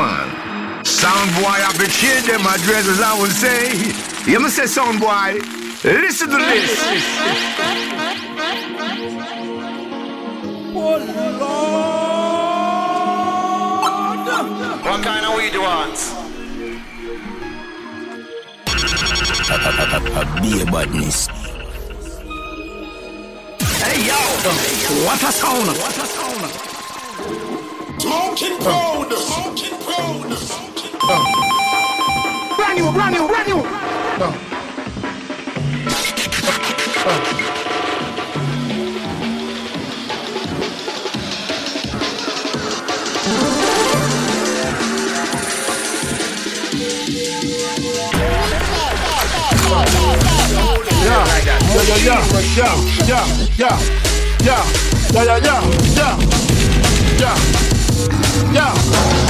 one. Sound boy, I be change them address as I would say. You must say, sound boy, listen to this. Oh Lord. What kind of weed you want? Be a badness. Hey yo, what a sound! What a sound! Smoking powder, smoking smoking Brand new, brand new, brand new. Yeah, yeah, yeah, yeah, yeah, yeah, yeah, yeah, yeah, yeah, yeah, yeah, yeah.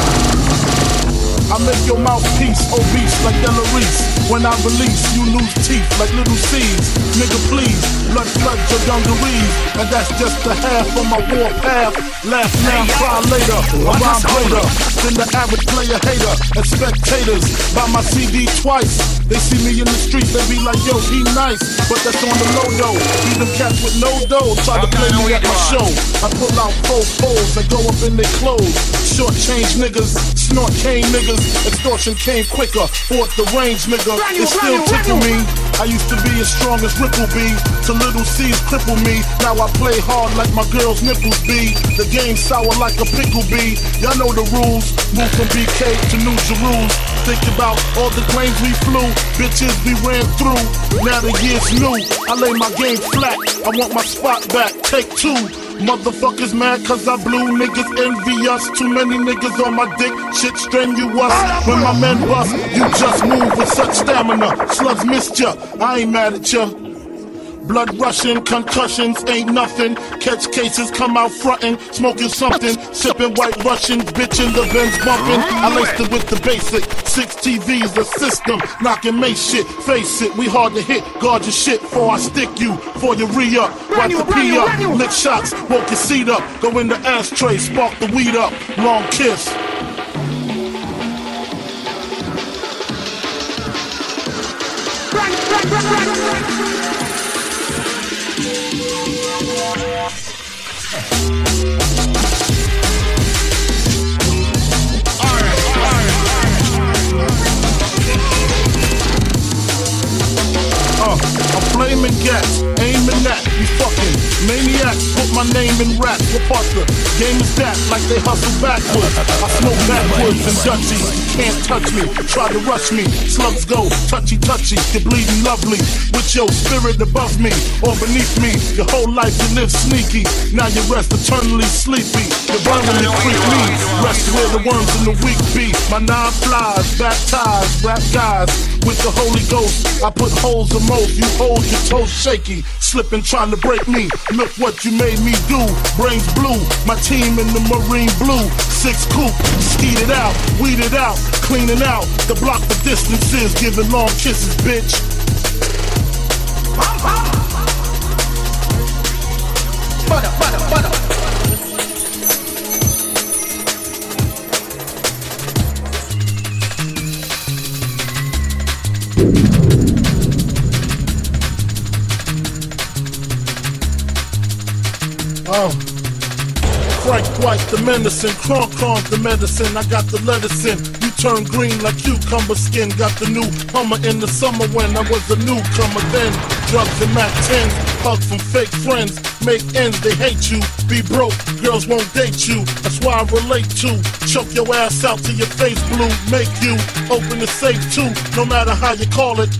I make your mouthpiece obese like Della Reese. When I release, you lose teeth like little seeds. Nigga, please, blood floods your dungarees. And that's just the half of my war path. Laugh now, cry later. Rhyme greater than the average player hater. And spectators buy my CD twice. They see me in the street, they be like, yo, he nice. But that's on the low though. Them cats with no dough. Try to play me at my show. I pull out four fours and go up in their clothes. Short change niggas, snort cane niggas. Extortion came quicker. Fourth the range nigga. It's still tickle me. I used to be as strong as Ripple B. To little C's cripple me. Now I play hard like my girl's nipples be. The game sour like a pickle bee. Y'all know the rules. Move from BK to New Jerusalem. Think about all the planes we flew, bitches we ran through. Now the year's new. I lay my game flat. I want my spot back. Take two. Motherfuckers mad cause I blew niggas envious. Too many niggas on my dick, shit strenuous. When my men bust, you just move with such stamina. Slugs missed ya, I ain't mad at ya. Blood rushing, concussions ain't nothing. Catch cases, come out frontin', smoking something, sipping white Russians, bitchin' the Benz bumping. I laced it with the basic. Six TVs, the system, knocking May shit. Face it, we hard to hit. Guard your shit before I stick you, for you re up. Wipe the pee up, lick shots, woke your seat up. Go in the ashtray, spark the weed up. Long kiss. Uh, É. I'm flaming gas, aiming at you fucking maniacs. Put my name in rap. What part the game is that? Like they hustle backwards. I smoke backwards and Dutchies. Can't touch me, try to rush me. Slugs go touchy touchy. You're bleeding lovely with your spirit above me or beneath me. Your whole life you live sneaky. Now you rest eternally sleepy. You're burning and freak me. Rest where the worms in the weak be. My nine flies, baptized, rap guys with the Holy Ghost. I put holes in most. You hold your toes shaky, slipping trying to break me. Look what you made me do. Brains blue, my team in the marine blue. Six coupe, skeet it out, weed it out, cleaning out. The block the distances, giving long kisses, bitch. Butter, butter, butter. The medicine. Kronk Kronk, the medicine. I got the lettuce in. You turn green like cucumber skin. Got the new Hummer in the summer when I was a newcomer. Then drugs and Mac 10s. Hugs from fake friends. Make ends, they hate you. Be broke, girls won't date you. That's why I relate to. Choke your ass out till your face blue. Make you open the safe too. No matter how you call it.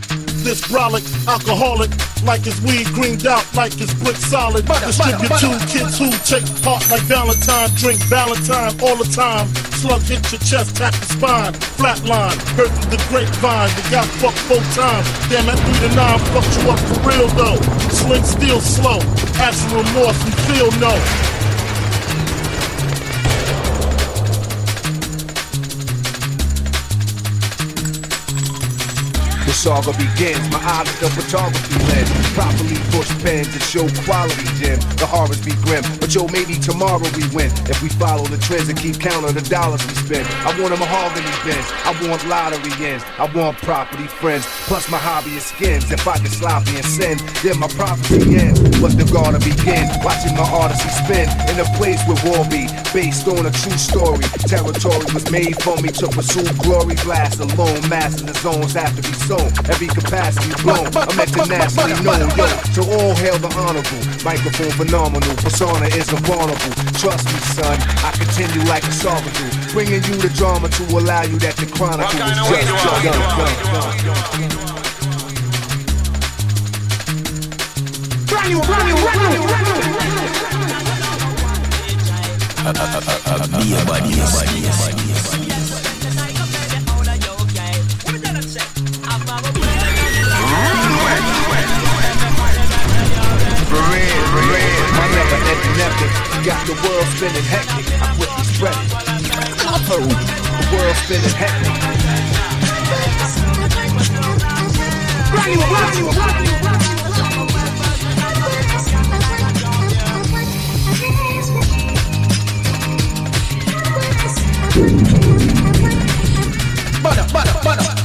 This brolic, alcoholic, like it's weed greened out, like it's brick solid. Distribute two kids who take part like Valentine, drink Valentine all the time. Slug hit your chest, tap your spine, flatline, heard through the grapevine. You got fucked four times. Damn, that three to nine fucked you up for real though. Sling still slow, actual remorse and feel no. The saga begins. My eyes are the photography lens. Properly push pens and show quality Jim. The horrors be grim, but yo, maybe tomorrow we win. If we follow the trends and keep count of the dollars we spend. I want a mahogany bench. I want lottery ends. I want property friends. Plus my hobby is skins. If I get sloppy and sin, then my prophecy ends. But the gotta begin. Watching my odyssey spin in a place where war be based on a true story. Territory was made for me to pursue glory. Glass alone, mass in the zones have to be sown. Every capacity blown. I'm internationally known. Yo, to all hail the honorable. Microphone phenomenal. Persona is invulnerable. Trust me, son. I continue like a saga do. Bringing you the drama to allow you that the chronicle is just done. Brand new, brand new, brand new, brand new. My never ending epic. Got the world spinning hectic. I quickly spread it. The world spinning hectic. Butter, butter, butter.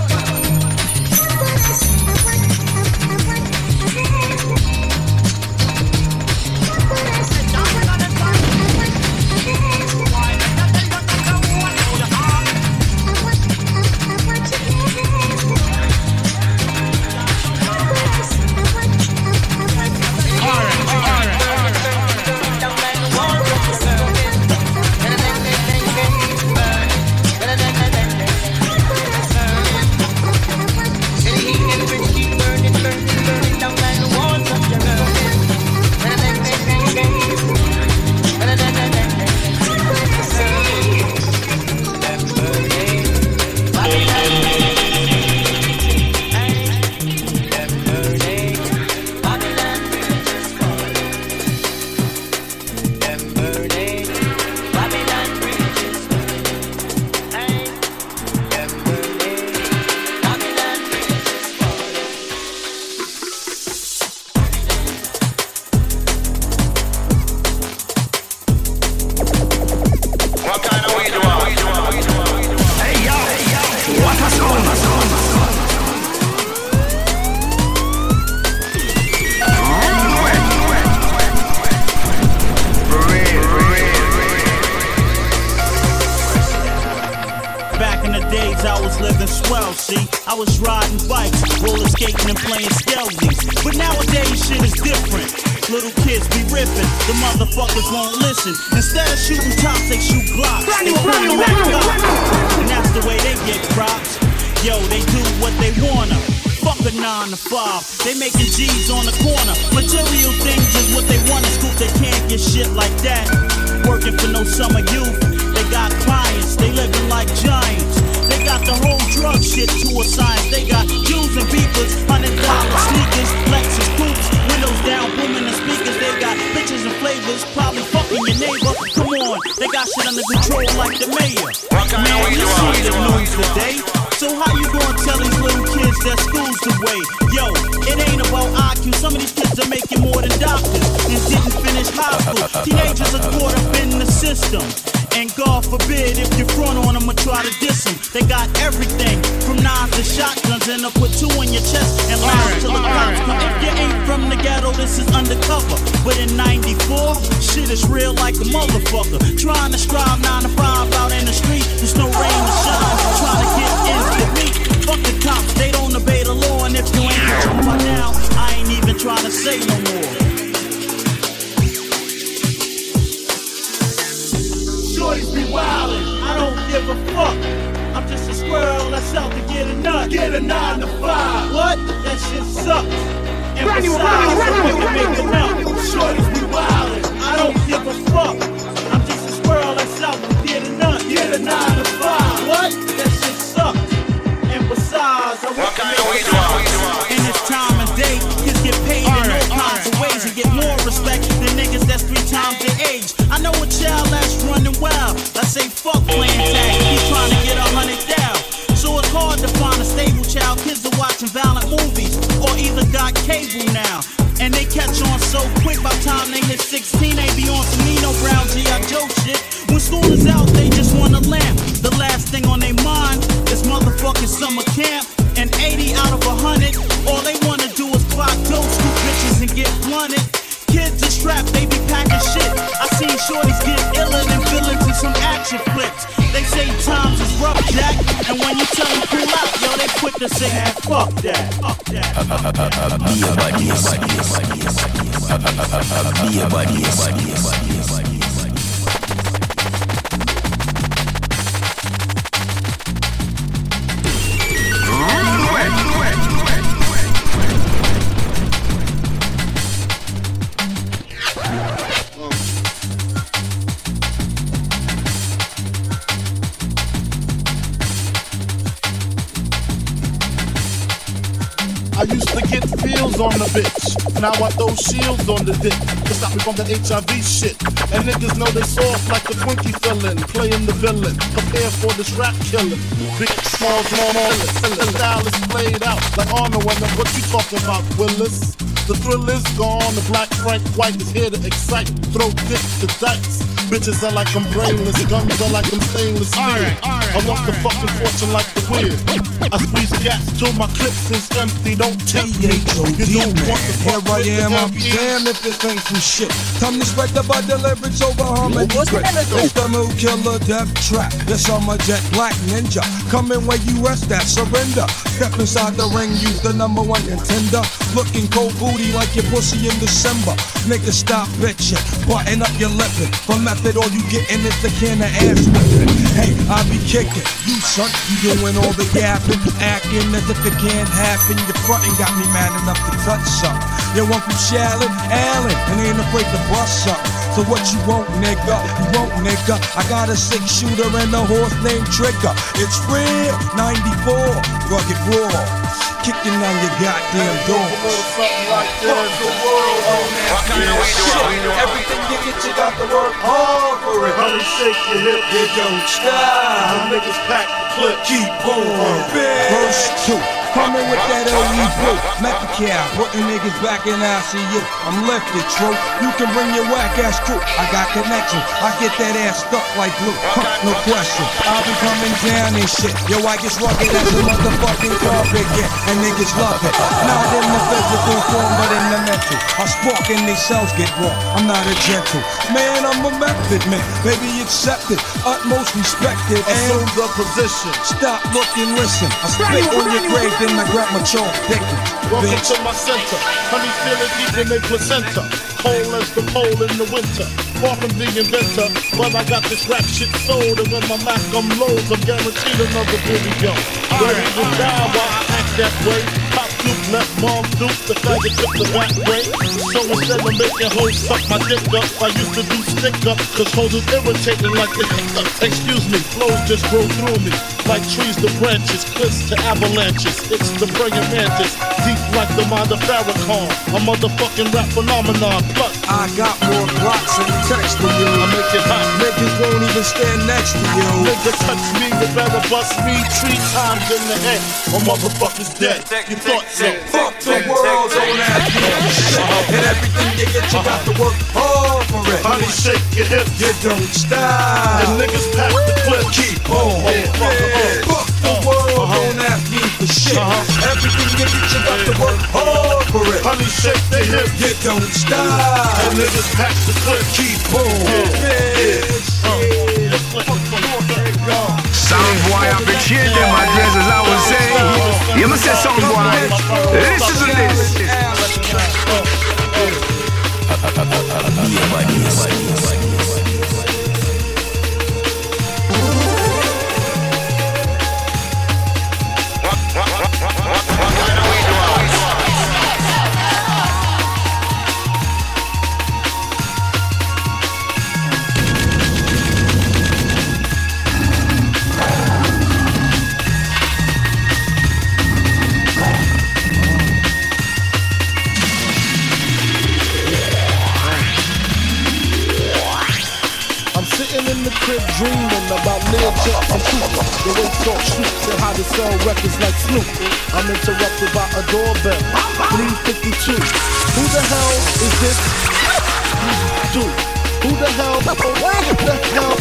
I'm just a squirrel that's out to get a nut. Get a nine to five. What? That shit sucks. And Brand new, besides, brand new, I'm brand new, make enough. Shorties be wildin', I don't give a fuck. I'm just a squirrel that's out to get a nut. Get a nine to five. What? That shit sucks. And besides, I What want to kind make of weed you enough. In this time and day, kids get paid in all kinds of ways and get more respect than niggas that's three times their age. I know a child that's running wild. I say fuck playing tag, now. And they catch on so quick by time they hit 16, they be on some Nino Brown G.I. Joe shit. When school is out, they just wanna lamp. The last thing on their mind is motherfucking summer camp. And 80 out of 100, all they wanna do is clock those two bitches and get blunted. Kids are strapped, they be packing shit. I seen shorties get iller than villains in some action flicks. They say times is rough, Jack. And when you tell them cool out, yo, quick to man, fuck that. Fuck that. Be a baddies. Be a baddies. I on the bitch. Now I throw shields on the dick to stop me from the HIV shit. And niggas know they soft like the Twinkie fillin', playing the villain. Prepare for this rap killing. Big, small, small, small. The style is played out like Arnold women. What you talking about, Willis? The thrill is gone. The black Frank White is here to excite. Throw dick to dice. Bitches are like I'm brainless. Guns are like I'm stainless steel. I want the fucking fortune like the weird. I squeeze gas till my clips is empty. Don't tempt me. You don't want the Here I am, I'm damn if this ain't some shit. Time to spread the bud deliverance over harmony. It's the new killer death trap. Yes, I'm a jet black ninja. Coming where you rest at, surrender. Step inside the ring, use the number one contender. Looking cold booty like your pussy in December. Nigga, stop bitching. Button up your lippin'. For method, all you gettin' is a can of ass whipping. Hey, I be kickin'. You son, you doing all the yapping. actin' as if it can't happen. Your frontin' got me mad enough to touch want from Shallon, Allen, and ain't afraid to bust up. So what you want, nigga? You want, nigga? I got a six shooter and a horse named Trigger. It's real, 94, rugged raw. Kicking down your goddamn doors. Something like this. the world on What kind of weed you want? You want? Everything you get, you got to work hard for it. Honey, shake your hip. You don't stop. The niggas pack the clip. Keep on. Verse two. Coming with that OE blue. Metacab, putting niggas back in ICU. I'm lifted, true. You can bring your whack ass crew. I got connection. I get that ass stuck like glue. Huh, no question. I'll be coming down and shit. Yo, I get rugged as a motherfucking carpet, yeah. And niggas love it. Not in the physical form, but in the mental. I spark and they cells get wrong. I'm not a gentle. Man, I'm a method man. Baby, accept it. Utmost respected. And Assume the position. Stop, look, and listen. I spit on your grave, then I grab my chalk picking. Welcome Bitch. to my center. Honey, feel it deep in their placenta. Cold as the pole in the winter. Far from the inventor, but I got this rap shit sold. And when my Mac come loads, I'm guaranteed another video. Ready to die while I act that way. Pop Duke left mom Duke, the faggot took the back way. So instead of making hoes suck my dick up, I used to do stick up, cause hoes is irritating like the hiccup. Excuse me, flows just grow through me. Like trees to branches, cliffs to avalanches. It's the praying mantis, deep like the mind of Farrakhan. A motherfucking rap phenomenon. Plus, I got more blocks and text than you. I make it hot. Niggas won't even stand next to you. Nigga touch me, you better bust me three times in the head. My motherfucker's dead. You thought so. Fuck the world, don't ask me shit. And everything you get, you got to work hard for it. Honey, shake your hips. You don't stop. And niggas pack the clip. Keep on. Yeah. Fuck the uh-huh. world, uh-huh. don't ask me for shit. Uh-huh. Everything you get, you got to work hard for it. Honey, shake the hips. You don't stop. And niggas pack the clip. Keep on. Yeah. Uh. Sound boy, I appreciate my address as I was saying. You must say sound boy. Listen to this. Be a baddies. Lil Jet and Cooper. The way talk shoots and how to sell records like Snoop. I'm interrupted by a doorbell. 352. Who the hell is this? Dude. Who the hell? Who the hell?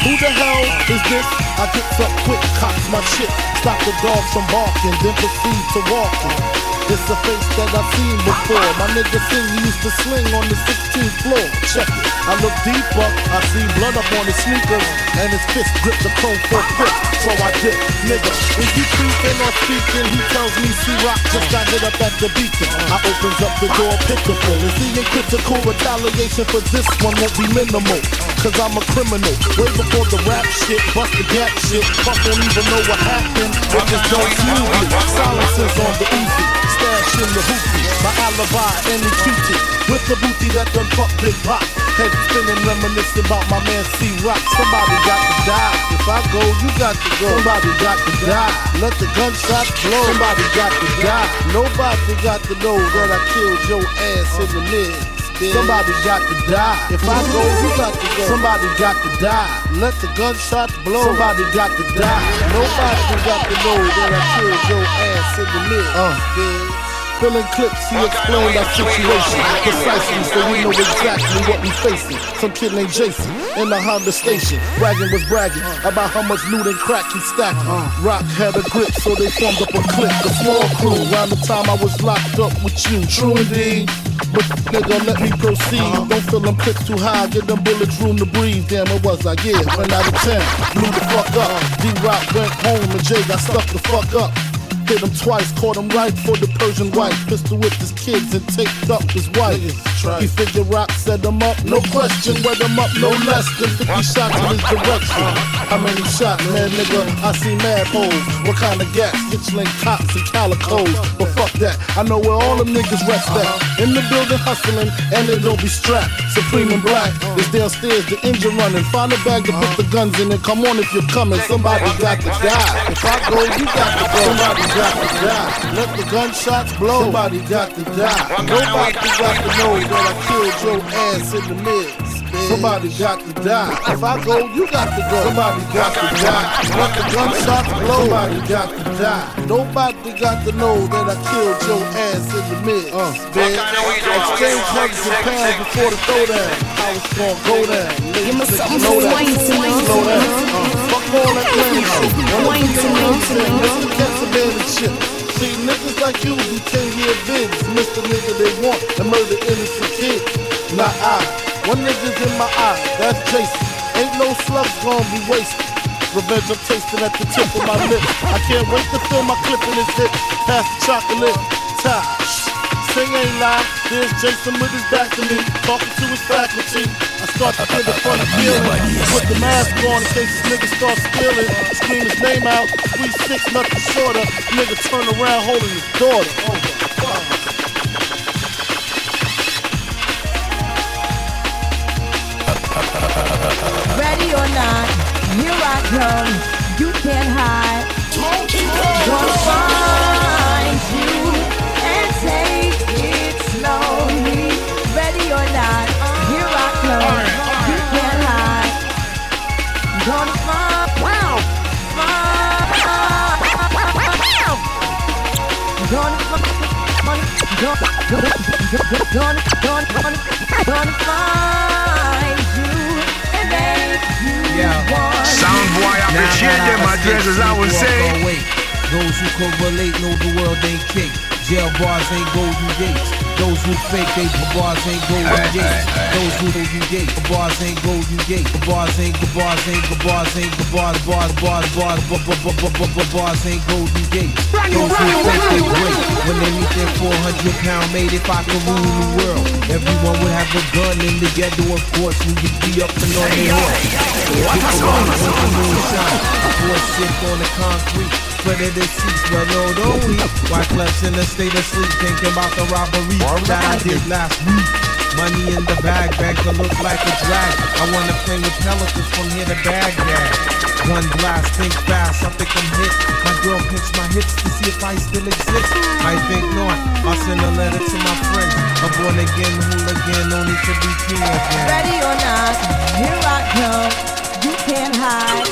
Who the hell is this? I get up quick, cocks my shit, stop the dogs from barking, then proceed to walking. It's a face that I've seen before. My nigga he used to sling on the 16th floor. Check it. I look deeper, I see blood up on his sneakers, and his fist grip the chrome for grip. So I dip, nigga. Is he creeping or speaking? He tells me C-Rock just got hit up at the beacon. I opens up the door, pitiful. Is he in critical retaliation for this one won't be minimal? Cause I'm a criminal. Way before the rap shit, bust the gap shit. Fuck don't even know what happened. They just don't smoothly. Silences on the easy. Stash in the hoopty. My alibi, any cutie. With the booty that done fuck big pop. Head spinning, reminiscing about my man C-Rock. Somebody got to die. If I go, you got to go. Somebody got to die. Let the gunshots blow. Somebody got to die. Nobody got to know that I killed your ass in the mid. Somebody got to die. If I go, you got to go. Somebody got to die. Let the gunshots blow. Somebody got to die. Nobody got to know that I killed your ass in the mid. Uh, Filling clips, he explained our situation precisely so we know exactly what we facing. Some kid named Jason in the Honda station. Bragging was bragging about how much loot and crack he stacking. Rock had a grip, so they formed up a clique. The small crew, around the time I was locked up with you. True indeed. But nigga, let me proceed. Uh-huh. Don't fill them clips too high, give them bullets room to breathe. Damn, it was I, yeah. Went out of town, blew the fuck up. Uh-huh. D-Rock went home and Jay got stuck the fuck up. Hit him twice, caught him right for the Persian wife. Pistol whipped his kids and taped up his wife. He figured rock set him up, no question. Wet him up, no less than 50 shots in his direction. How many shots, man, nigga? I see mad holes. What kind of gas? Hitchling cops and calicos. But fuck that, I know where all them niggas rest at. In the building hustling, and they don't be strapped. Supreme and black is downstairs, the engine running. Find a bag to put the guns in and come on if you're coming. Somebody got to die. If I go, you got to go. Somebody got to die. Let the gunshots blow. Somebody got to die. Nobody got to know that I killed your ass in the mix. Somebody got to die. If I go, you got to go. Somebody got to die. Let the gunshots blow. Somebody got to die. Nobody got to know that I killed your ass in the mix. Uh, bitch. Exchange hugs and pounds before the throwdown. I was gonna go down. Give me something Slow to down. wine to Slow. Uh, fuck all that lame shit. Wine to me, shit. See, niggas like you be 10 year bids. Mr. Nigga they want to murder innocent kids. Not I. One nigga's in my eye, that's Jason. Ain't no slugs gonna be wasted. Revenge I'm tasting at the tip of my lips. I can't wait to feel my clip in his hip. Pass the chocolate. Tie. Sing ain't lie. There's Jason with his back to me, talking to his faculty. I start to feel the funny feeling. Put the mask on in case this nigga starts squealing. Scream his name out. Three six, nothing shorter. Nigga turn around holding his daughter. Oh. Ready or not, here I come. You can't hide. Gonna find gonna gonna gonna gonna gonna find you and make you want Sound boy, I appreciate them addresses, I would say. Away. Those who correlate know the world ain't cake. Jail bars ain't golden gates. Those who fake they bars ain't golden gates. Those who golden gate bars ain't golden gate. Bars ain't bars ain't bars ain't bars bars bars bars bars bars bars ain't golden gates. Those who fake they wait when they meet their 400 pound mate. If I could rule the world, everyone would have a gun in the ghetto. Of course, we would be up and on their horse. What has gone on? Moonshine, before sip on the concrete. Spread the seats, well, no, don't we? Why clubs in a state of sleep, thinking about the robbery that I did last week. Money in the bag, banker look like a drag. I wanna play with pelicans from here to Baghdad. One blast, think fast, I think I'm hit. My girl picks my hips to see if I still exist. I think not. I'll send a letter to my friends. A born again hooligan, no need to be king again. Ready or not, here I come. You can't hide.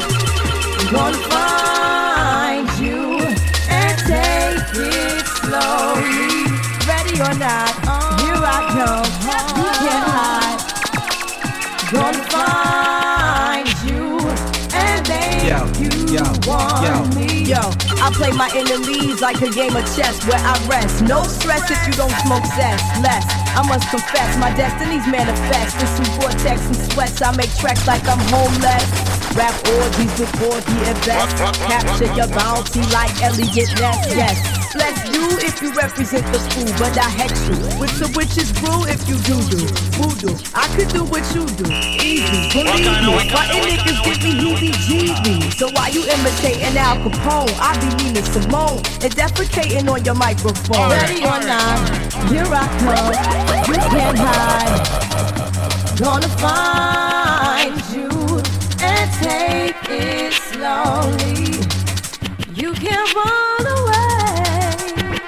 I'm gonna find yo. I play my enemies like a game of chess where I rest. No stress if you don't smoke zest. Less, I must confess, my destiny's manifest. In some vortex and sweats, I make tracks like I'm homeless. Rap orgies with Porgy and. Capture your bounty like Eliot Ness. Yes, bless you if you represent the fool, but I hex you with the witch's brew if you do do voodoo. I could do what you do, easy. Believe me, what my kind of- niggas give me heebie-jeebies. So why you imitating Al Capone? I be Nina Simone and defecating on your microphone. Ready or not, here I come. You can't hide. Gonna find you and take it slowly. You can't run away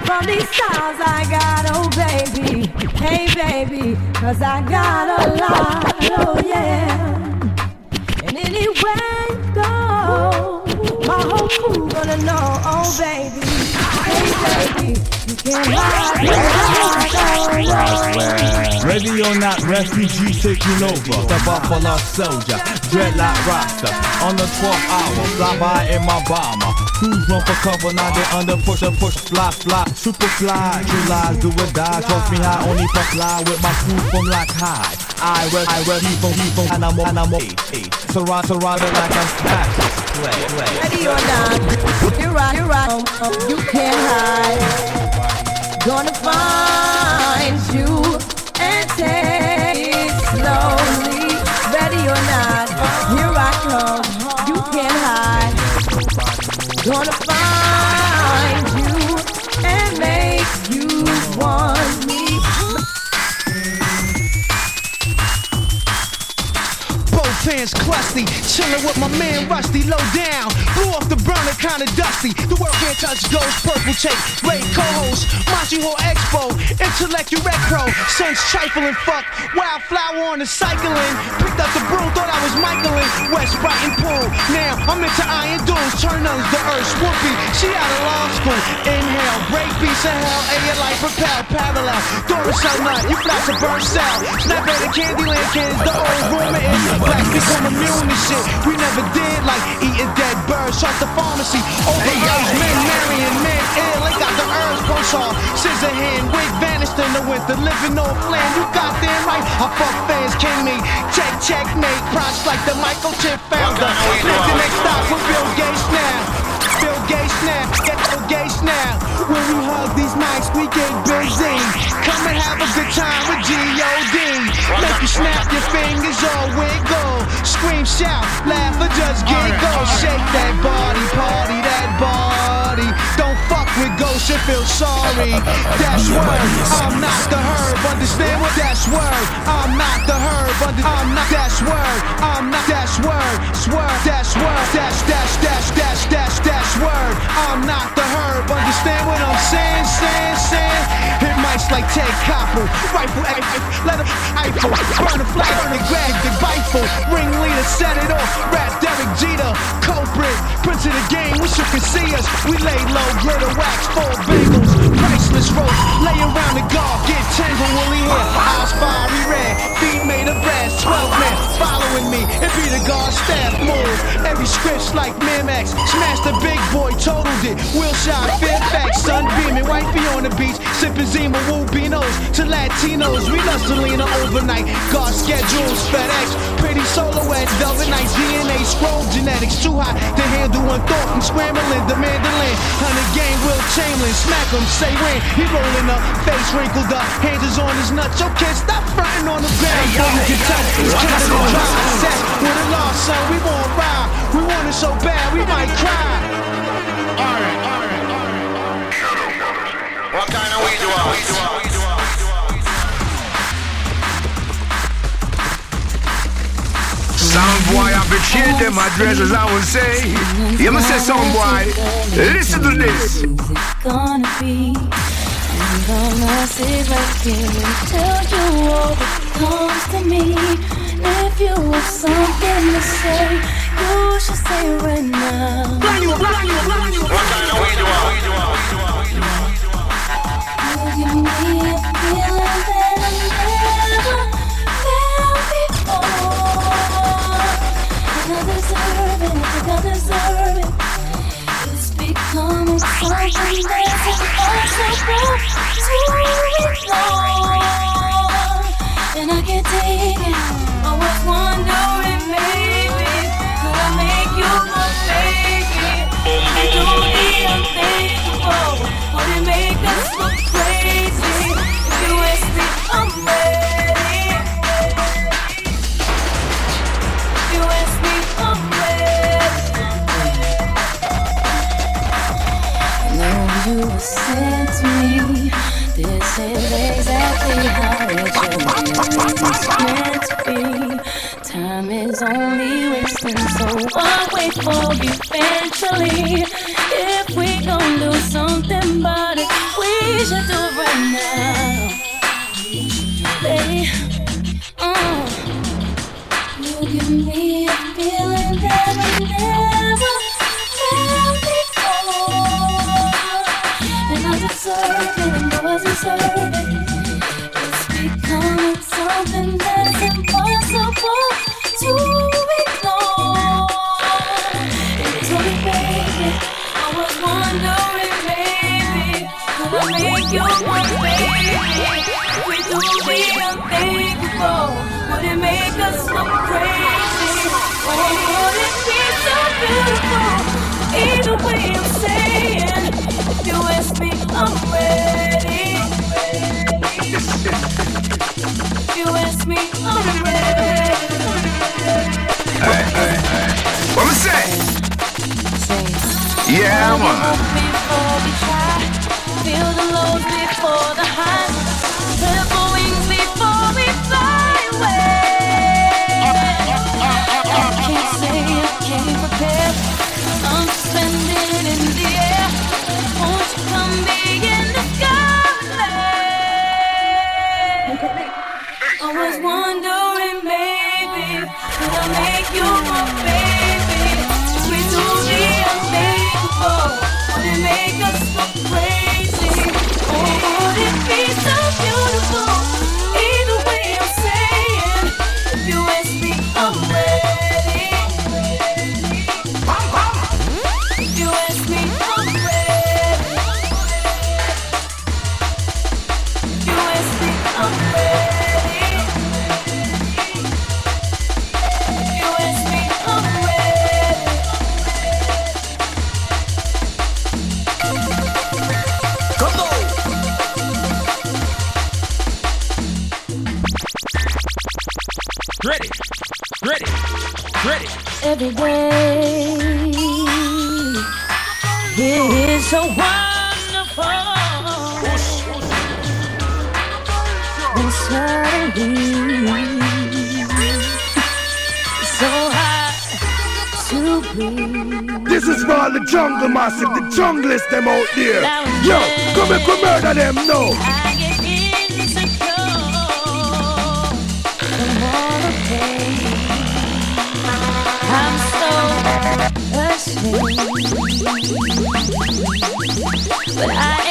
from these stars I got, oh baby. Hey baby, cause I got a lot, oh yeah. And anywhere you go, my whole crew gonna know, oh baby. Hey baby, you can't hide. Oh, Ready or not, refugee taking over. The Buffalo Soldier, dreadlock Rasta. On the 12th hour, fly by in my bomber. Crews run for cover, now they under push and push, fly, fly, super fly. True lies, do or die. Trust me, I only for fly with my crew from like high. I rest, I rest, people, people, and I'm, and I'm, hey, hey. Surround, surrounded like I'm stacked. Ready or not, you're right, you're right. Um, um, you can't hide. Gonna find you and take it slowly. Ready or not, here I come. Gonna find you and make you want Hands crusty, chillin' with my man Rusty, low down. Blew off the burner, kinda dusty. The world can't touch ghost, purple tape, late co-host. Machi Hall Expo, intellect you retro. Sense trifling, fuck. Wildflower on the cycling. Picked up the broom, thought I was Michaelin. West Brighton Pool. Now I'm into iron dunes, turn on the earth. Whoopi, she out of law school. Inhale, break beats in hell, a your life propel, parallel. Duracell nut, you flash a burn cell. Snap at the Candyland kids, the old rumor is blacks become immune to shit. We never did like eating dead birds, shut the pharmacy. Over herbs, men marrying men ill. They got the herbs, pulse off, scissor hand, wig vanished in the winter, living off land. You got damn right. I fuck fans, king me. Check, checkmate, props like the microchip founder. Live the next stop with Bill Gates now. Now, get Gates now. When we hug these mics, we get busy. Come and have a good time with G.O.D. Make you snap your fingers or wiggle. Scream, shout, laugh, or just giggle. Shake that body, party that body. Don't fuck with ghosts and feel sorry. That's word, I'm not the herb. Understand what that's word? I'm not the herb. Under, I'm not that's word. I'm not that's word. Swerve, that's word. That's that's that's that's that's I'm not the herb. Understand what I'm saying? Saying, saying. Hit mics like Ted Koppel. Rifle, eh, let him Eiffel. Burn a flag, burn the grab the rifle. Ringleader, set it off. Rap Derek Jeter. Culprit, prince of the game. Wish you could see us. We lay low, glitter wax, four bagels. Priceless roast. Lay around the guard. Get tangled, Willie here. Eyes fiery red. Feet made of brass. Twelve men following me. It be the guard staff move. Every script's like Mimax. Smash the big boy, totaled it. Will shot, Fairfax, sun beaming. Wifey on the beach. Sipping Zima, Woo Beanos. To Latinos, we love Selena overnight. Guard schedules, FedEx. Pretty solo at Velvet Night. DNA scroll genetics. Too hot to handle one thought from scrambling. The mandolin. Hundred game, Wilt Chamberlain. Smack him, say when. He rolling up, face wrinkled up. Hands is on his nuts. Yo, kid, stop fronting on the ground. Before you get touched. It's killing the drive. Set with a law, son. We won't ride. We want it so bad, we might cry. What kind of weed you want? Sound boy, I be cheer them addresses, I would say. You must say, sound boy, listen to this. Gonna be. I'm gonna sit right here and tell you all that comes to me. If you have something to say you you a that I never felt before. And I deserve it, I deserve it. It's becoming something that's impossible to ignore. And I Make us look crazy? You ready. You ready. Know you said to me, this is exactly how it should be. Meant to be. Time is only wasting, so I'll wait for you eventually. If we gon' do something about it, we should do feel the lows before the highs. Ready, ready, ready. every day. It is so wonderful. And suddenly, so hard to breathe. This is for all the jungle massive, the junglist them out there. Yo, come and come murder them now. But I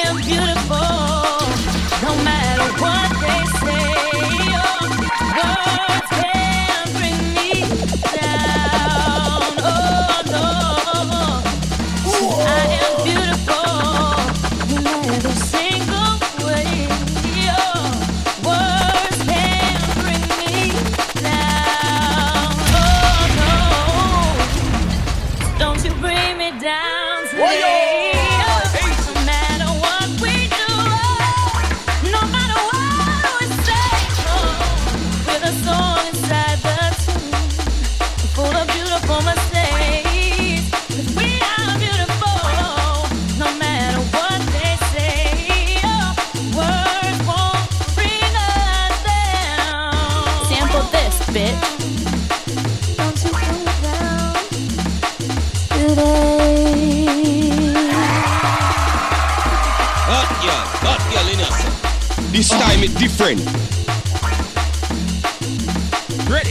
Ready.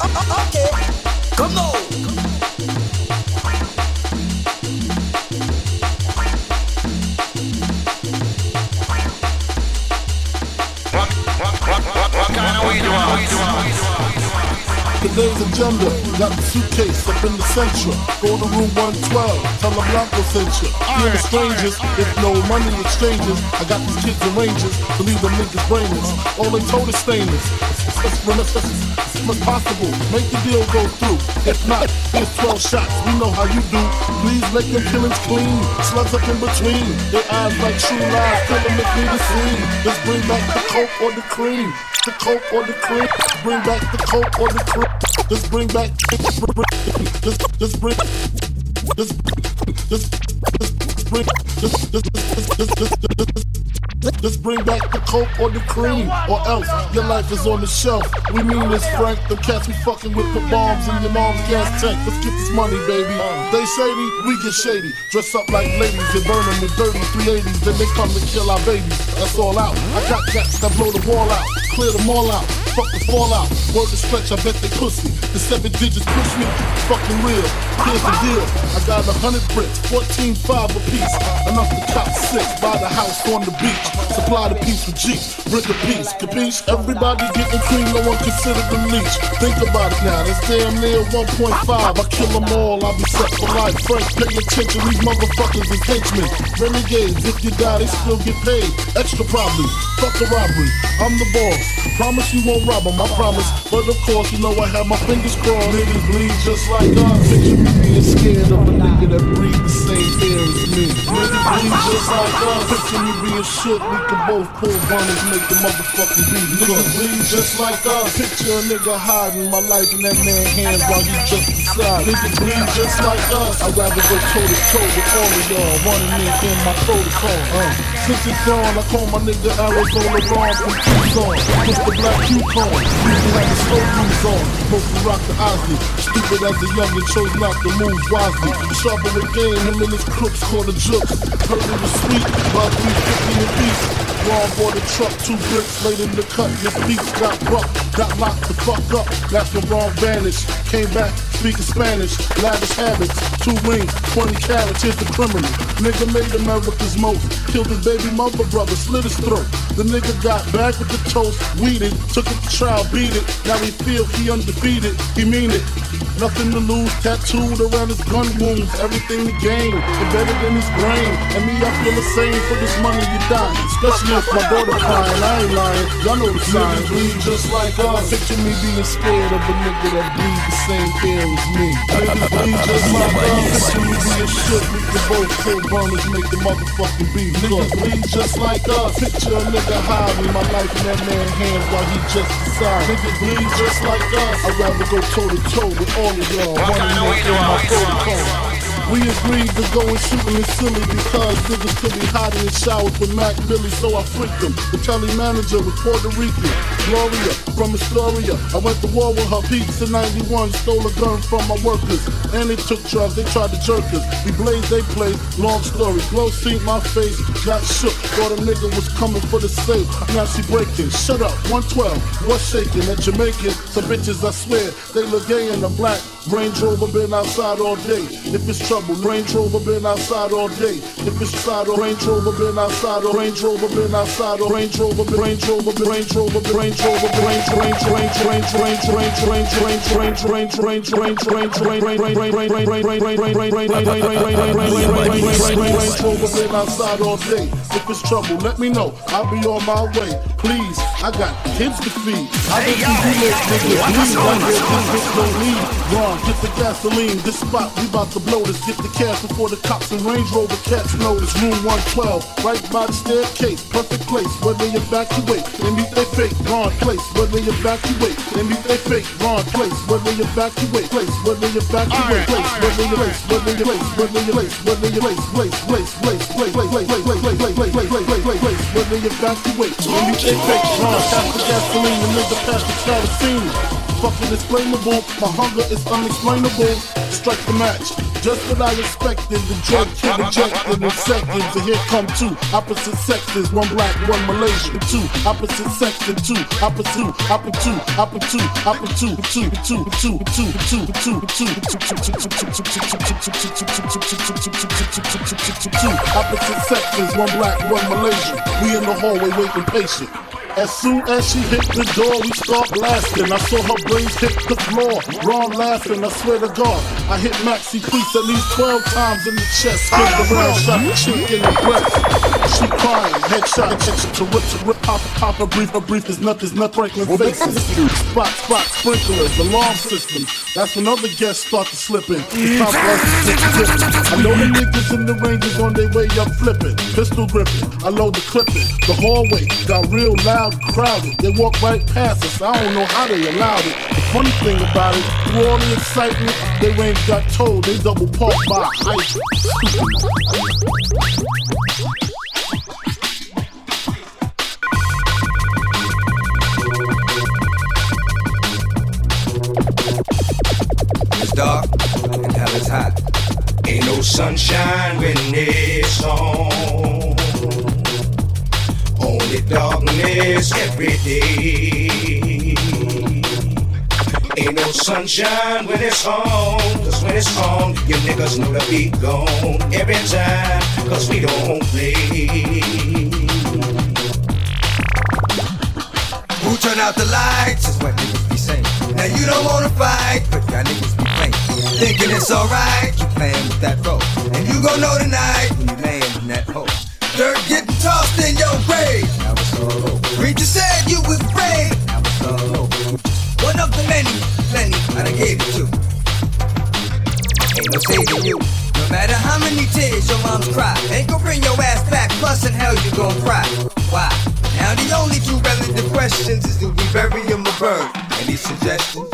Okay, come on. What kind of weed you want? Today's agenda, got the suitcase up in the central. Go to room 112, tell them Blanco sent you. Fear the strangers, if no money exchanges. I got these kids and rangers, leave them niggas brainless. All they told is stainless. It's much possible, make the deal go through. If not, here's 12 shots, we know how you do. Please make them killings clean, slugs up in between. Their eyes like true lies, kill them make me the scene. Let's bring back the coke or the cream. The coke or the cream. Bring back the coke or the cream. Just bring back. Just just bring. Just just just bring. Just just just just just just. Let's bring back the coke or the cream, or else your life is on the shelf. We mean this, Frank. The cats we fucking with put bombs in your mom's gas tank. Let's get this money, baby. They shady, we get shady. Dress up like ladies and burn them with dirty 380s. Then they come to kill our babies. That's all out. I got cats that blow the wall out, clear them all out. Fuck the fallout. Word to stretch, I bet they pussy. The seven digits push me. Fucking real. Here's the deal. I got a hundred bricks, 14 five a piece. Enough to cop six. Buy the house on the beach. Supply the piece with G. Brick a piece. Capiche? Everybody getting cream, no one considered the leech. Think about it now. That's damn near 1.5. I kill them all. I'll be set for life. Frank, pay attention. These motherfuckers is henchmen. Renegades. If you die, they still get paid. Extra probably. Fuck a robbery. I'm the boss. Promise you won't rob 'em, I promise. But of course, you know I have my fingers crossed. Niggas bleed just like us. Picture me being scared of a nigga that breathe the same air as me. Niggas bleed just like us. Picture me being shook. We can both pull guns make the motherfucking beat. Niggas bleed just like us. Picture a nigga hiding my life in that man's hands while he just decide. Niggas bleed just like us. I'd rather go toe to toe with all of y'all. Running me in my protocol. Uh. Since it's dawn, I call my nigga Arizona Ron from Tucson. Push the black Yukon. Used to have the slow moves on. To rock the Osley. Stupid as a youngin', chose not to move wisely. Sharper with game, him and his crooks called the jokes. Heard it was sweet, about 350 a piece. Ron bought a truck, two bricks laid in the cut. His beats got rough, got locked the fuck up. That's when Ron vanished. Came back speaking Spanish, lavish habits, two rings, 20 carats, here's the criminal. Nigga made America's most, killed his baby mother brother, slit his throat. The nigga got back with the toast, weeded, took it to trial, beat it. Now he feel he undefeated, he mean it. Nothing to lose, tattooed around his gun wounds, everything to gain, embedded in his brain. And me, I feel the same for this money you die. Especially if my daughter crying, I ain't lying. Y'all know the signs, bleed just like us. Picture me being scared of a nigga that bleed the same as me. Niggas bleed just burners, make the motherfucking. Niggas bleed just like us. Picture a nigga hiding my life in that man's hands while he just decide. Niggas bleed just like us. I'd rather go toe to toe with all of y'all. Running me in my. We agreed to go and shoot him silly because niggas could be hiding in showers with Mac Billy, so I freaked him. The telly manager was Puerto Rican, Gloria from Astoria. I went to war with her in 91, stole a gun from my workers. And they took drugs, they tried to jerk us. We blazed, they played, long story. Glow seen my face, got shook. Thought a nigga was coming for the safe. Now she breaking. Shut up, 112, what's shaking? At Jamaican, some bitches, I swear, they look gay in the black. Range Rover been outside all day. If it's trouble, Range Rover been outside all day. If it's side or Range Rover been outside or Range Rover been outside or Range Rover, Range Rover, Range Rover, Range Rover, Range, Range, Range, Range, Range, Range, Range, Range, Range, Range, Range, Range, Range Rover been outside all day. If it's trouble, let me know. I'll be on my way. Please, I got kids to feed. I bet you do niggas please. I hear this bitch don't need. Run, get the gasoline. This spot, we about to blow this. Get the cash before the cops and Range Rover cats notice. Room 112, right by the staircase. Perfect place where they evacuate. They meet they fake. Wrong place where they evacuate. They meet they fake. Wrong place where they evacuate. Place where they evacuate. Place where they place where they place where they place where they place place place place place place place place place place place place place place place where they evacuate. They meet they fake. Wrong, pass the gasoline. The nigga pass the kerosene. Fucking explainable. My hunger is unexplainable. Strike the match. Just what I expected. The drug kid injected in seconds. And here come two opposite sexes. One black, one Malaysian. Two opposite sexes. Two opposite, opposite, two, opposite, two, opposite, two, two, two, two, two, two, two, two opposite sexes. One black, one Malaysian. We in the hallway waiting patient. As soon as she hit the door, we start blasting. I saw her brains hit the floor. Ron laughing, I swear to God. I hit Maxi Priest at least 12 times in the chest. Spin the round shot, chick in the breast. She crying, headshot, headshot, to rip, to rip, pop, pop, a brief, a brief is nothing, nut Franklin faces. Spot, spot, sprinklers, alarm system. That's when other guests start to slip in. The top was slip, slip. I know the niggas in the ranges on their way up flipping. Pistol gripping, I load the clipping. The hallway got real loud, crowded. They walk right past us. I don't know how they allowed it. The funny thing about it, through all the excitement, they ain't got told. They double parked by ice. Dark and hell is hot. Ain't no sunshine when it's on. Only darkness every day. Ain't no sunshine when it's on. Cause when it's on, you niggas know the beat gone. Every time, cause we don't play. Who turn out the lights is what niggas be saying. Now you don't wanna fight, but y'all niggas be. Thinking it's alright, you playing with that rope. And you gon' know tonight when you land in that hole. Dirt getting tossed in your grave. Now it's. Preacher said you was brave. Now it's. One of the many, plenty I done gave it to. Ain't no saving you. No matter how many tears your mom's cry, ain't gon' bring your ass back. Plus in hell you gon' cry. Why? Now the only two relevant questions is do we bury him or burn? Any suggestions?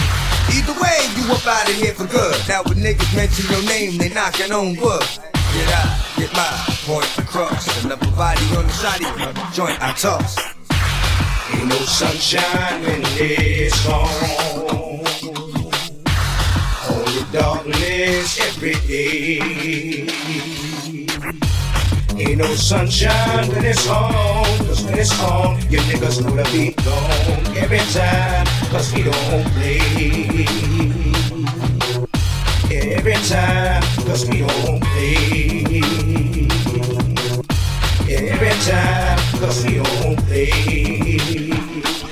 Either way, you up out of here for good. Now when niggas mention your name, they knocking on wood. Get out, get my point across. Another body on the side of your joint I toss. Ain't no sunshine when it's on. Only darkness every day. Ain't no sunshine when it's on. Cause when it's on, you niggas know the beat gone. Every time, cause we don't play. Every time, cause we don't play. Every time, cause we don't play.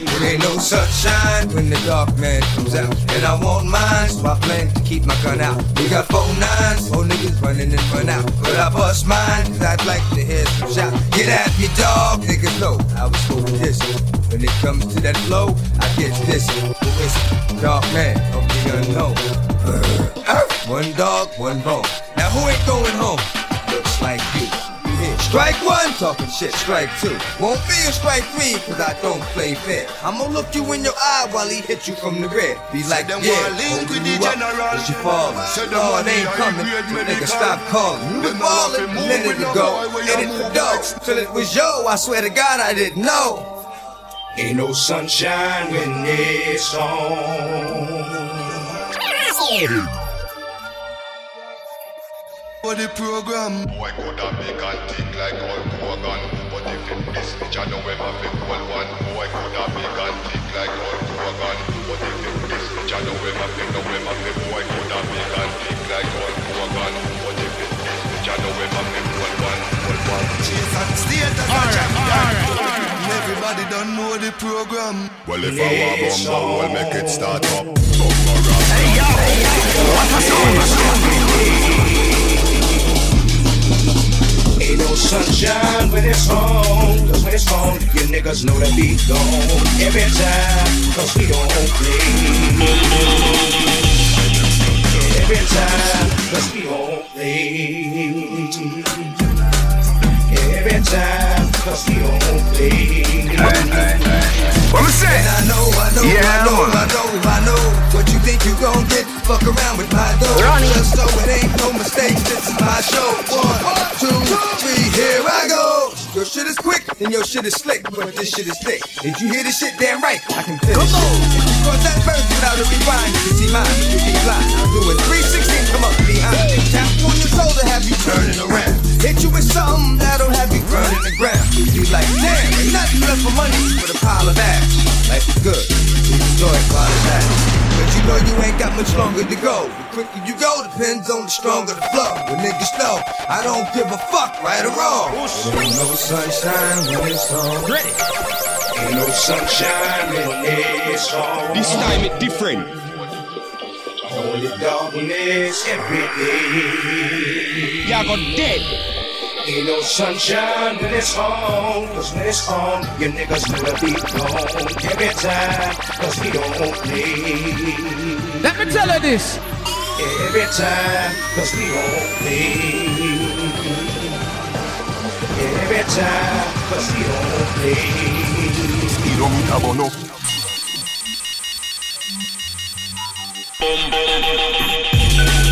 There ain't no sunshine when the dark man comes out. And I want mine, so I plan to keep my gun out. We got four nines, four niggas running and run out. But I bust mine, cause I'd like to hear some shout. Get at me, dog, niggas know I was going this. When it comes to that flow, I get this. Who is it? Dark man of the unknown. One dog, one bone. Now who ain't going home? Looks like you. Strike one, talking shit. Strike two. Won't be a strike three, cause I don't play fair. I'ma look you in your eye while he hit you from the rear. Be like, them yeah, link with you the general. but you falling. Say them Lord ain't coming, so nigga stop calling. You was ballin' a minute ago, you and it dope. next. Till it was yo, I swear to God I didn't know. Ain't no sunshine when it's on. For the program. Boy, could I make and think like old Kogan? But if it's this I know where my people cool. Boy, could I make and think like old Kogan? But if it's this I know him have a know him have a boy. Could I make and think like old Kogan? But if it's this I know where my people cool one. Cool one. Jesus. Everybody don't know the program. Well if I want bumble, we'll make it start up Hey yo, what a song! Ain't no sunshine when it's on. Cause when it's on, you niggas know the beat gone. Every time, cause we don't play. Every time, cause we don't play. Every time, cause we don't play. What me say? And I know, I know, Yeah, I know. I know, I know What you think you gon' get, fuck around with my dough Ronnie. Just so it ain't no mistakes, this is my show One, two, three, here I go Your shit is quick, then your shit is slick, but this shit is thick. Did you hear this shit? Damn right, I can finish. Come on. If you cross that verse without a rewind, you can see mine, you can fly. I'll do it 316, come up behind. Tap on your shoulder, have you turning around. Hit you with something that'll have you burning the ground. You like, damn, ain't nothing left for money but a pile of ash. Life is good, enjoy it while it's lasting. But you know you ain't got much longer to go. The quicker you go depends on the stronger the flow. When niggas know, I don't give a fuck, right or wrong. There ain't no sunshine when it's on. Ain't no sunshine when it's on. This time it different. Only darkness every day. Y'all got dead. Ain't no sunshine when it's on, cause when it's on, your niggas gonna be gone every time, cause we don't play. Let me tell you this. Every time, cause we don't play. Every time, cause we don't play. Spirometer bono. Boy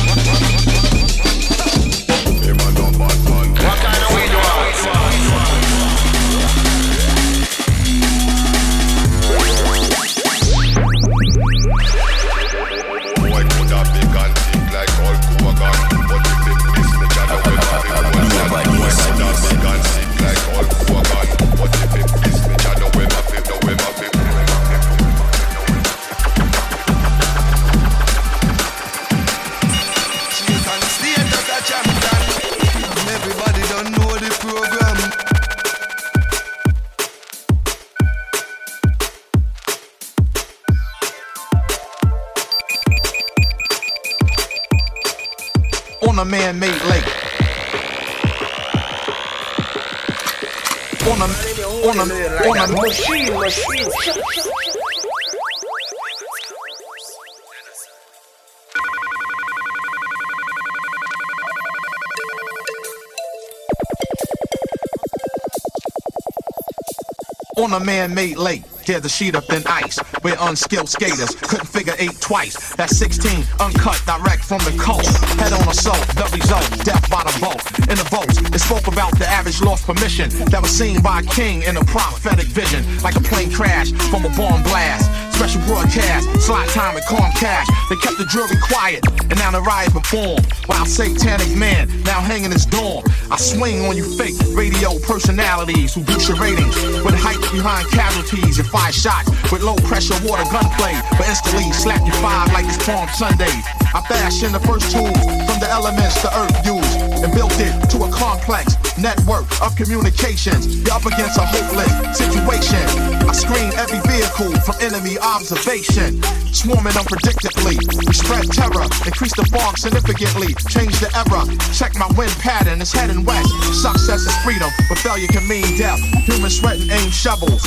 A man-made lake. Tear the sheet up in ice. Where unskilled skaters couldn't figure eight twice. That's 16, uncut, direct from the coast. Head on assault, the result, death by the boat. In the votes, it spoke about the average lost permission that was seen by a king in a prophetic vision. Like a plane crash from a bomb blast. Special broadcast, slot time and Comcast. They kept the jury quiet, and now the riot performed. While satanic man now hanging his dorm. I swing on you fake radio personalities who boost your ratings with hype behind casualties and fire shots with low pressure water gunplay. But instantly slap you five like it's Palm Sunday. I fashioned the first tools from the elements the earth used and built it to a complex network of communications. You're up against a hopeless situation. I screen every vehicle from enemy observation. Swarming unpredictably. We spread terror, increase the fog significantly. Change the era. Check my wind pattern, it's heading west. Success is freedom, but failure can mean death. Human sweat and aim shovels.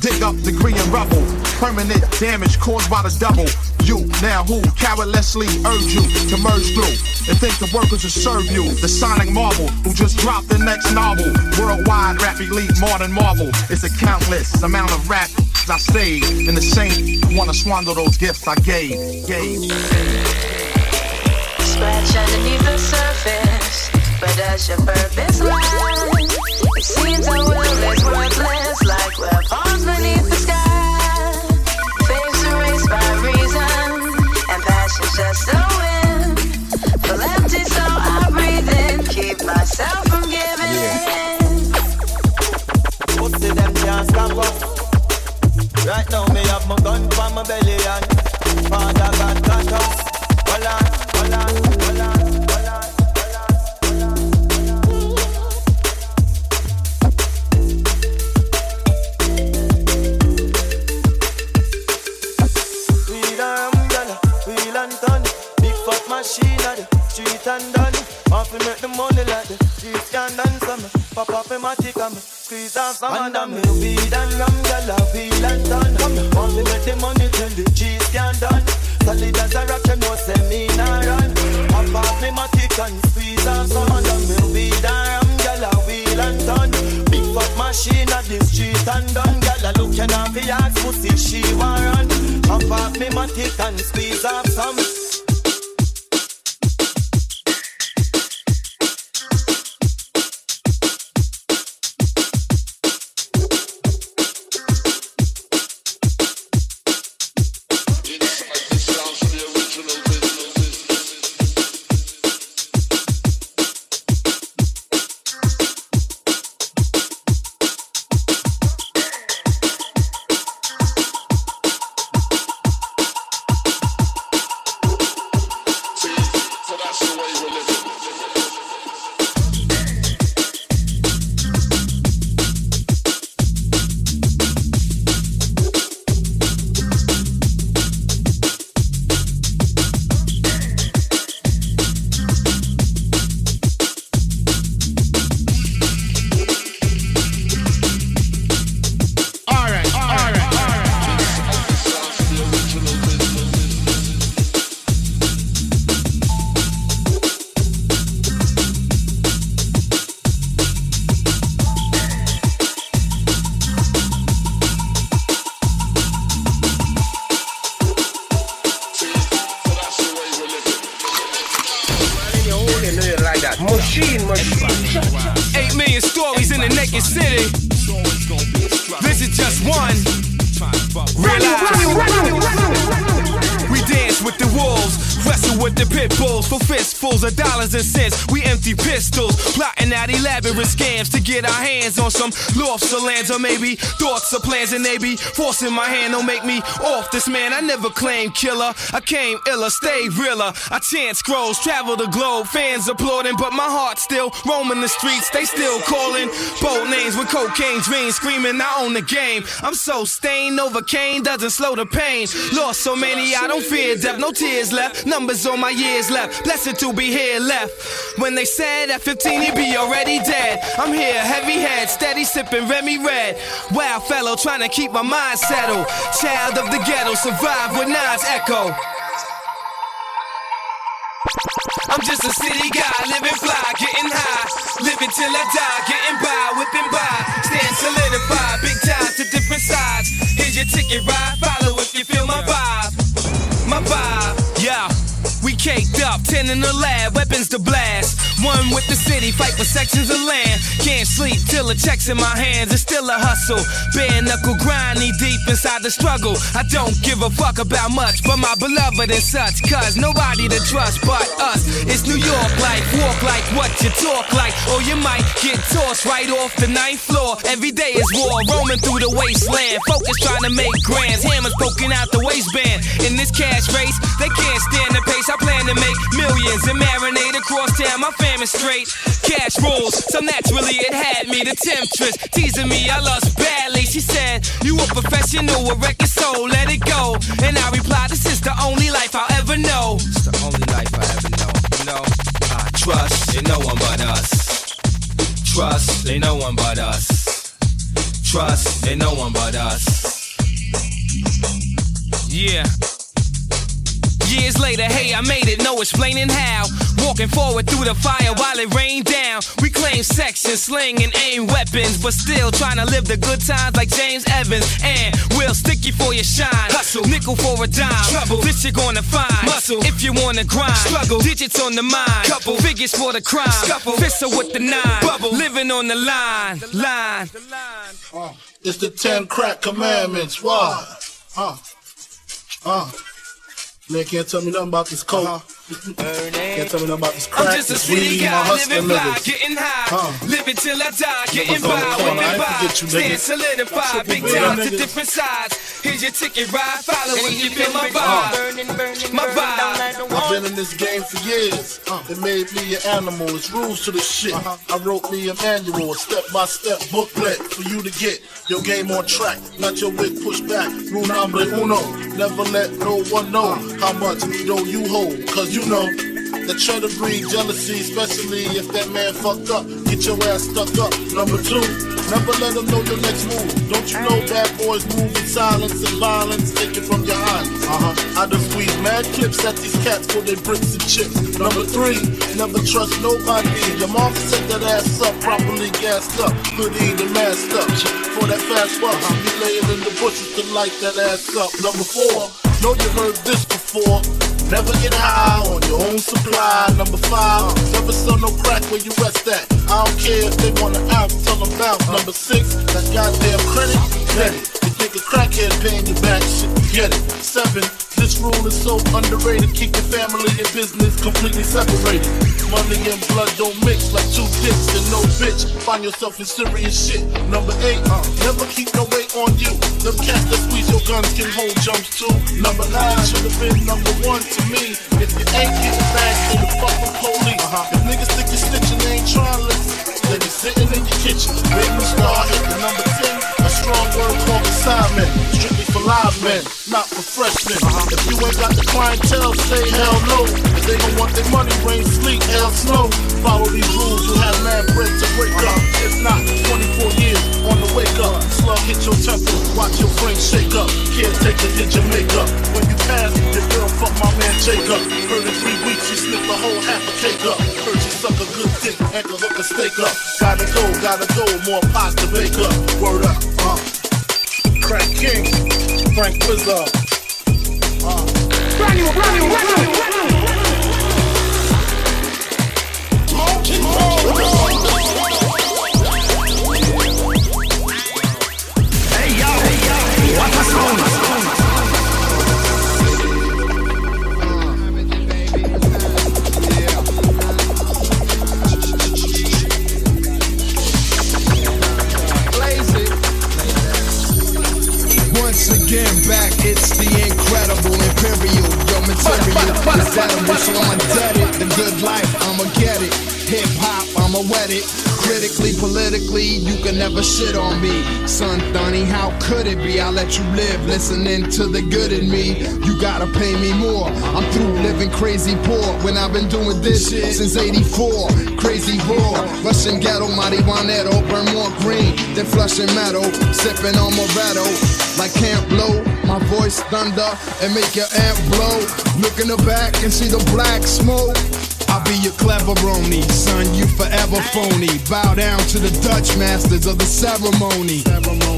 Dig up degree and rubble. Permanent damage caused by the double. You, now who, carelessly urge you to merge through and think the workers will serve you. The sonic marvel who just dropped the next novel. Worldwide rap elite more than Marvel. It's a countless amount of rap I saved. And the who wanna squander those gifts I gave. gave. Scratch underneath the surface, but does your purpose lie? It seems our will is worthless, like we're pawns beneath the sky. Fame's erased by reason, my gun for my belly and Father God got us. Hold on, hold on, Off make the money like the street can dance on me. Pop up in my tick and me squeeze off some and me. Weed and umbrella, wheel and turn. Off make the money till the cheese can done. Solid as a rock, you know say me nah run. Pop off me my tick and squeeze off some and me. Weed and umbrella, wheel and turn. Big fat machine at the street and done. Girl, I look now fi ask pussy she want run. Pop off me my tick and squeeze off some. Be forcing my hand. Don't make me off this man. I never claimed killer. I came iller, stay realer. I chant scrolls, travel the globe, fans applauding, but my heart still roaming the streets. They still calling bold names with cocaine dreams, screaming I own the game. I'm so stained, over Novocaine doesn't slow the pain. Lost so many, I don't fear death. No tears left, numbers on my years left. Blessed to be here left. When they said at 15 he'd be already dead. I'm here, heavy head, steady sipping Remy Red. Wow, fellow trying to keep my mind settled. Child of the ghetto, survive with nines echo. I'm just a city guy, living fly, getting high. Living till I die, getting by, whipping by. Stand solidified, big ties to different sides. Here's your ticket ride, follow if you feel my vibe. Caked up, 10 in the lab, weapons to blast. One with the city, fight for sections of land. Can't sleep till the check's in my hands. It's still a hustle. Bare knuckle grind, knee deep inside the struggle. I don't give a fuck about much, but my beloved and such. Cause nobody to trust but us. It's New York life, walk like what you talk like. Or you might get tossed right off the ninth floor. Every day is war, roaming through the wasteland. Focus trying to make grands, hammers poking out the waistband. In this cash race, they can't stand the pace. I plan to make millions and marinate across town. My fam is straight. Cash rules, so naturally it had me. The temptress teasing me, I lost badly. She said, You a professional, a record soul, let it go. And I replied, This is the only life I'll ever know. It's the only life I ever know. You know, I trust in no one but us. Trust in no one but us. Trust in no one but us. Yeah. Years later, hey, I made it, no explaining how. Walking forward through the fire while it rained down. We claim section, sling, and aim weapons, but still trying to live the good times like James Evans. And we'll stick you for your shine. Hustle, nickel for a dime. Trouble, this you're gonna find. Muscle, if you wanna grind. Struggle, digits on the mind. Couple, figures for the crime. Scuffle, fistle with the nine. Bubble, living on the line. Line. Uh, it's the ten crack commandments. Why? Uh, uh. Man can't tell me nothing about this coke. Can't tell me nothing about this crack. I'm just a this city weed, guy, hustling living fly, niggas. getting high, Huh. living till I die, getting Niggas on by, corner, I whipping ain't by, forget you, stand solidified, big Triple time to different sides. Here's your ticket ride, follow when you feel my vibe. Uh. vibe, my vibe. I've been in this game for years. It made me an animal. It's rules to the shit. I wrote me a manual, a step-by-step booklet for you to get your game on track. Not your wig pushed back. Rule number uno. Never let no one know how much dough you hold. Cause you know that try to breed jealousy, especially if that man fucked up. Get your ass stuck up. Number two, never let them know your next move. Don't you know bad boys move in silence and violence, take it from your eyes. Uh-huh. I just squeeze mad clips at these cats for their bricks and chips. Number three, never trust nobody. Your mom set that ass up, properly gassed up, hoodie and masked up. For that fast buck, you laying in the bushes to light that ass up. Number four, know you heard this before. Never get high on your own supply. Number five, never sell no crack where you rest at. I don't care if they wanna out, tell them bounce. Number six, that goddamn credit, get You think a crackhead paying you back, shit, get it. Seven, this rule is so underrated. Keep your family and business completely separated. Money and blood don't mix like two dicks and no bitch. Find yourself in serious shit. Number eight, uh, never keep no weight on you. Them cats that squeeze your guns can hold jumps too. Number nine should have been number one to me. If you ain't getting back, say the fucking police. Uh-huh. If niggas think you're snitching, they ain't trying to listen. They be sitting in your kitchen. Big new star hit the number 10. A strong word called assignment. Strictly for live men, not for freshmen. If you ain't got the clientele, say hell no. If they don't want their money, rain, sleet, hell, snow. Follow these rules, you have mad bread to break up. If not, 24 years on the wake up. Slug hit your temple, watch your brain shake up. Caretaker did your makeup. When you pass, your girl fuck my man Jacob. Heard in three weeks, you sniffed the whole half a cake up. Heard you suck a good dick and can hook a steak up. Gotta go, gotta go, more pies to bake up. Word up, uh. King, Frank Wizard. Uh. Brand brand brand it. Critically, politically, you can never shit on me. Son Thunny, how could it be? I let you live, listening to the good in me. You gotta pay me more. I'm through living crazy poor when I've been doing this shit since 84. Crazy whore, Russian ghetto, marijuanero, burn more green than flushing metal. Sipping on Moretto like can't blow. My voice thunder and make your amp blow. Look in the back and see the black smoke. Be your clever brony, son, you forever phony. Bow down to the Dutch masters of the ceremony.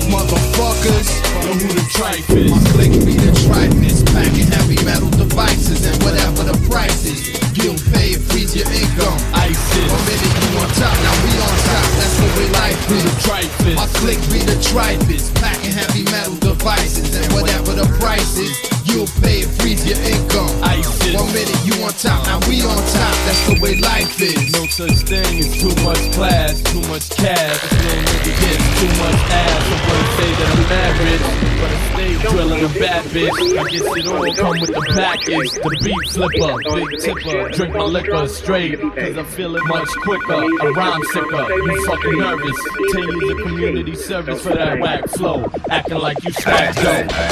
Motherfuckers, know who the tripe is. My clique be the trifest, packing heavy metal devices and whatever the price is. You'll pay it, freeze your income. ISIS. One minute you on top, now we on top. That's the way life is. The trifest. My clique be the trifest, packing heavy metal devices and whatever the price is. You'll pay it, freeze your income. ISIS. One minute you on top, now we on top. That's the way life is. No such thing as too much class, too much cash. This little nigga gets too much ass. I'm gonna say that I'm mad rich, but I stay drilling a bad bitch. I guess it all come with the package. The beat flipper, big tipper, drink my liquor straight, cause I feel it much quicker. I rhyme sicker, you fucking nervous. Ten years of community service for that whack flow. Acting like you smack dope.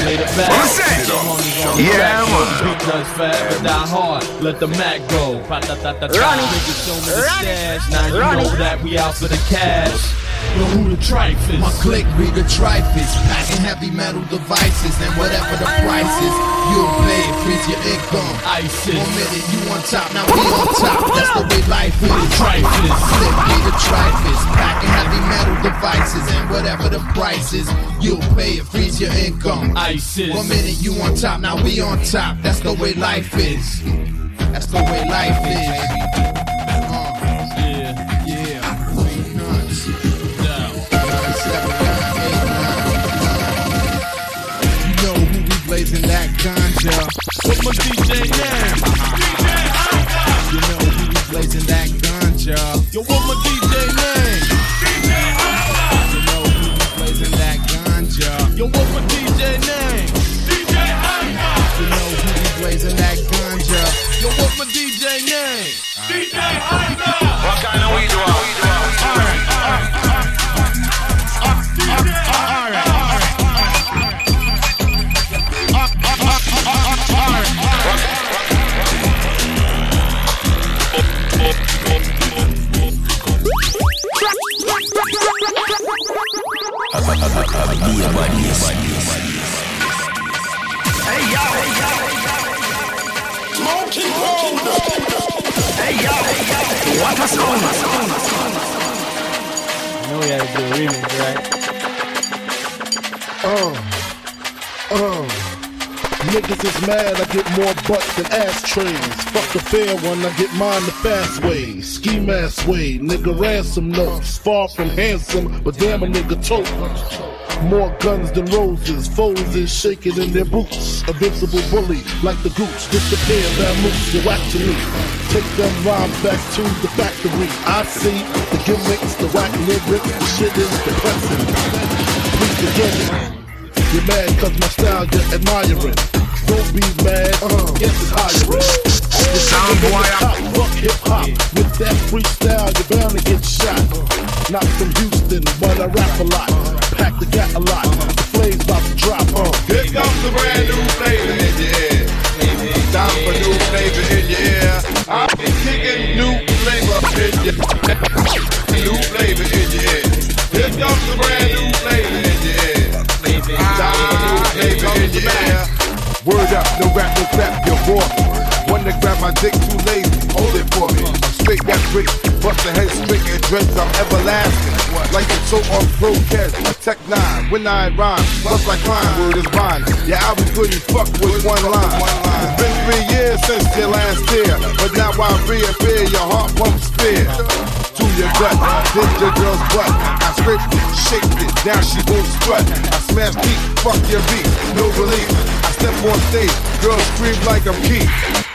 Lay the back. Sit on the Yeah, man. Beat does forever die hard. Let the Mac go. Run Niggas show me the stash. Now you know that we out for the cash. Know who the trife is. My clique be the trifest, packing heavy metal devices and whatever the price is, you'll pay it, freeze your income. ISIS. One minute you on top, now we on top. That's the way life is. Trifest. My clique be the trifest, packing heavy metal devices and whatever the price is, you'll pay it, freeze your income. ISIS. One minute you on top, now we on top. That's the way life is. That's the way life is. Blazing that ganja. What's my DJ name? You know we blazing that ganja. Yo, what my DJ name? You know we blazing that ganja. Yo, what my DJ name? DJ Alka. You know we blazing that ganja. Yo, what my DJ name? DJ Hey yo, hey yo, Monkey Hey yo, hey yo, what a song. You know we had to do a remix, right? Uh, uh. Niggas is mad, I get more butts than ashtrays. Fuck the fair one, I get mine the fast way. Ski mask way, nigga ransom notes. Far from handsome, but damn a nigga tote. More guns than roses, foes is shaking in their boots. A visible bully, like the gooch. Disappear, that moves you whack to me. Take them rhymes back to the factory. I see the gimmicks, the whack lyrics, the shit is depressing. Please forget it. You're mad cause my style you're admiring. Don't be mad, uh, yes it's hiring. Sound boy, Fuck hip hop. With that freestyle, you're bound to get shot. Not from Houston, but I rap a lot. Pack the gat a lot. The flames about to drop. Uh. Here comes the brand new flavor in your ear. Time for new flavor in your ear. I'm kicking new flavor in your New flavor in your ear. Here comes the brand new flavor in your ear. Time for new flavor in your ear. Word up, no rap, no crap, you're bored. To grab my dick, too lazy, hold it for me. Straight that brick, bust the head straight and dreads, I'm everlasting. Like the so on a tech nine, when I rhyme, bust like crime, word is mine. Was good and fuck with one line. It's been three years since your last year, but now I reappear, your heart pumps fear. To your gut, did your girl's butt. I scraped it, shaped it, now she won't strut. I smash deep, fuck your beat, no relief. I step on stage, girls scream like I'm Keith.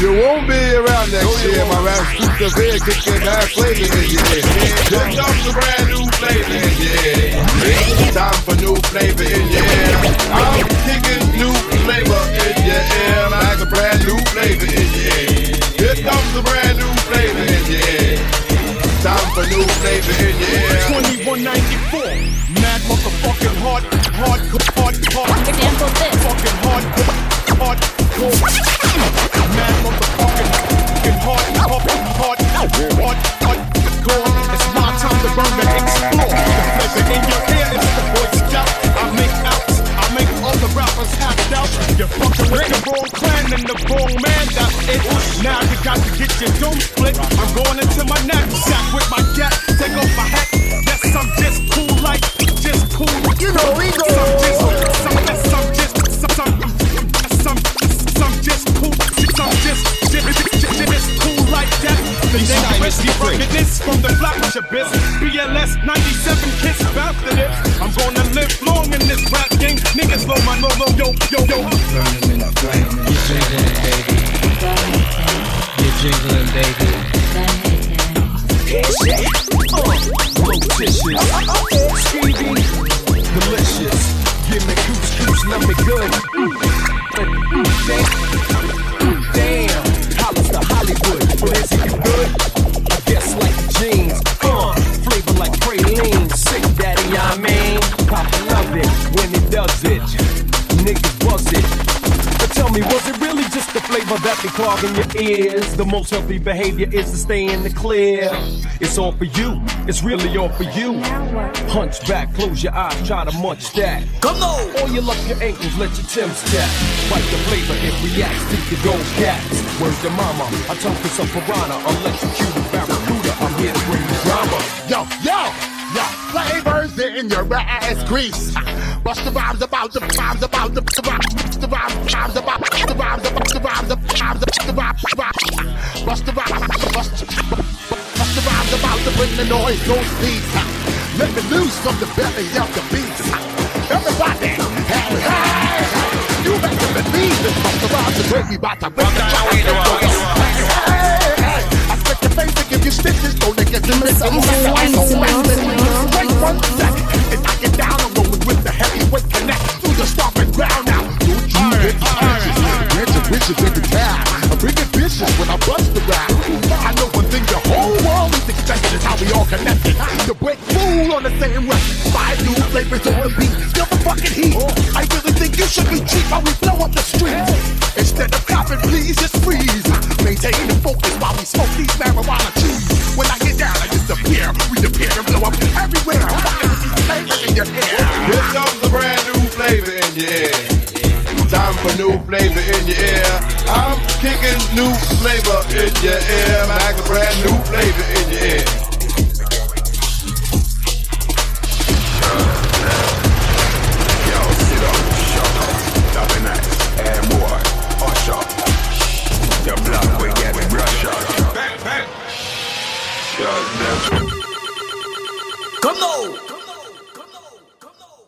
You won't be around next oh, year, my rap super big, kicking that flavor in your ear. Here comes a brand new flavor in your. It's time for new flavor in your ear. I'm kicking new flavor in your ear, like a brand new flavor in your ear. Here comes a brand new flavor in your ear. Time for new flavor in your ear. 2194. Mad motherfucking hard, hard, hard, hard. Example this. Fucking hard, hard, hard. Mad motherfucking fucking hard, hard, hard, hard, hard, hard. It's my time to burn and explore. The flavor in your ear is the Boy Scout. I make outs, I make all the rappers hacked out. You're fucking with the wrong clan and the wrong man. That's it. Now you got to get your dome split. I'm going into my knapsack with my gat. Take off my hat. Yes, I'm just cool like, just cool. You know we go. Some just, some, some just, some, some, some, some just cool. Some just, just, just, just The dangerous ruggedness from the flash abyss. BLS 97 kiss after this. I'm gonna live long in this rap game. Niggas blow my low, low, yo, yo, yo. In the flame. You're jingling, baby. You're jingling, baby. Delicious. Give me coops, coops, love me good. Mm. Mm, is good? Guess like jeans, uh, flavor like. Sick daddy, I mean, love it when it does it. Niggas it. But tell me, was it flavor that be clogging your ears? The most healthy behavior is to stay in the clear. It's all for you, it's really all for you. Hunch back, close your eyes, try to munch that. Come on! Oil you up your ankles, let your Tim's tap. Bite the flavor, it reacts to your gold cats. Where's your mama? I told for some piranha, electrocuted barracuda. I'm here to bring the drama. Yo, yo, yo, flavors in your ass grease. Bust the rhymes about the rhymes about the rhymes, the rhymes, rhymes about the rhymes about the rhymes, the rhymes, the rhymes, rhymes. Bust the rhymes, bust, Busta Rhymes about to bring the noise, those beats. Let me loose from the belly of the beast. Everybody, hey, hey, hey, you better believe this. Bust the rhymes and bring me about to bring the Hey, hey, hey, I spit your face and give you stitches. Don't let get the miss. I'm Wait one second, I down. Rolling with the heavyweight connect the stomping ground now. Don't. I bring when I bust around. I know one thing the whole world is how we all connected. On the same the beat. The fucking heat. I really think you should be cheap while we blow up the streets. Instead of copping, please just freeze. Maintain the focus while we smoke these marijuana trees. When I get down, I disappear. We appear and blow up everywhere. Here comes brand new flavor in your ear. Time for new flavor in your ear. I'm kicking new flavor in your ear. Like a brand new flavor in your ear.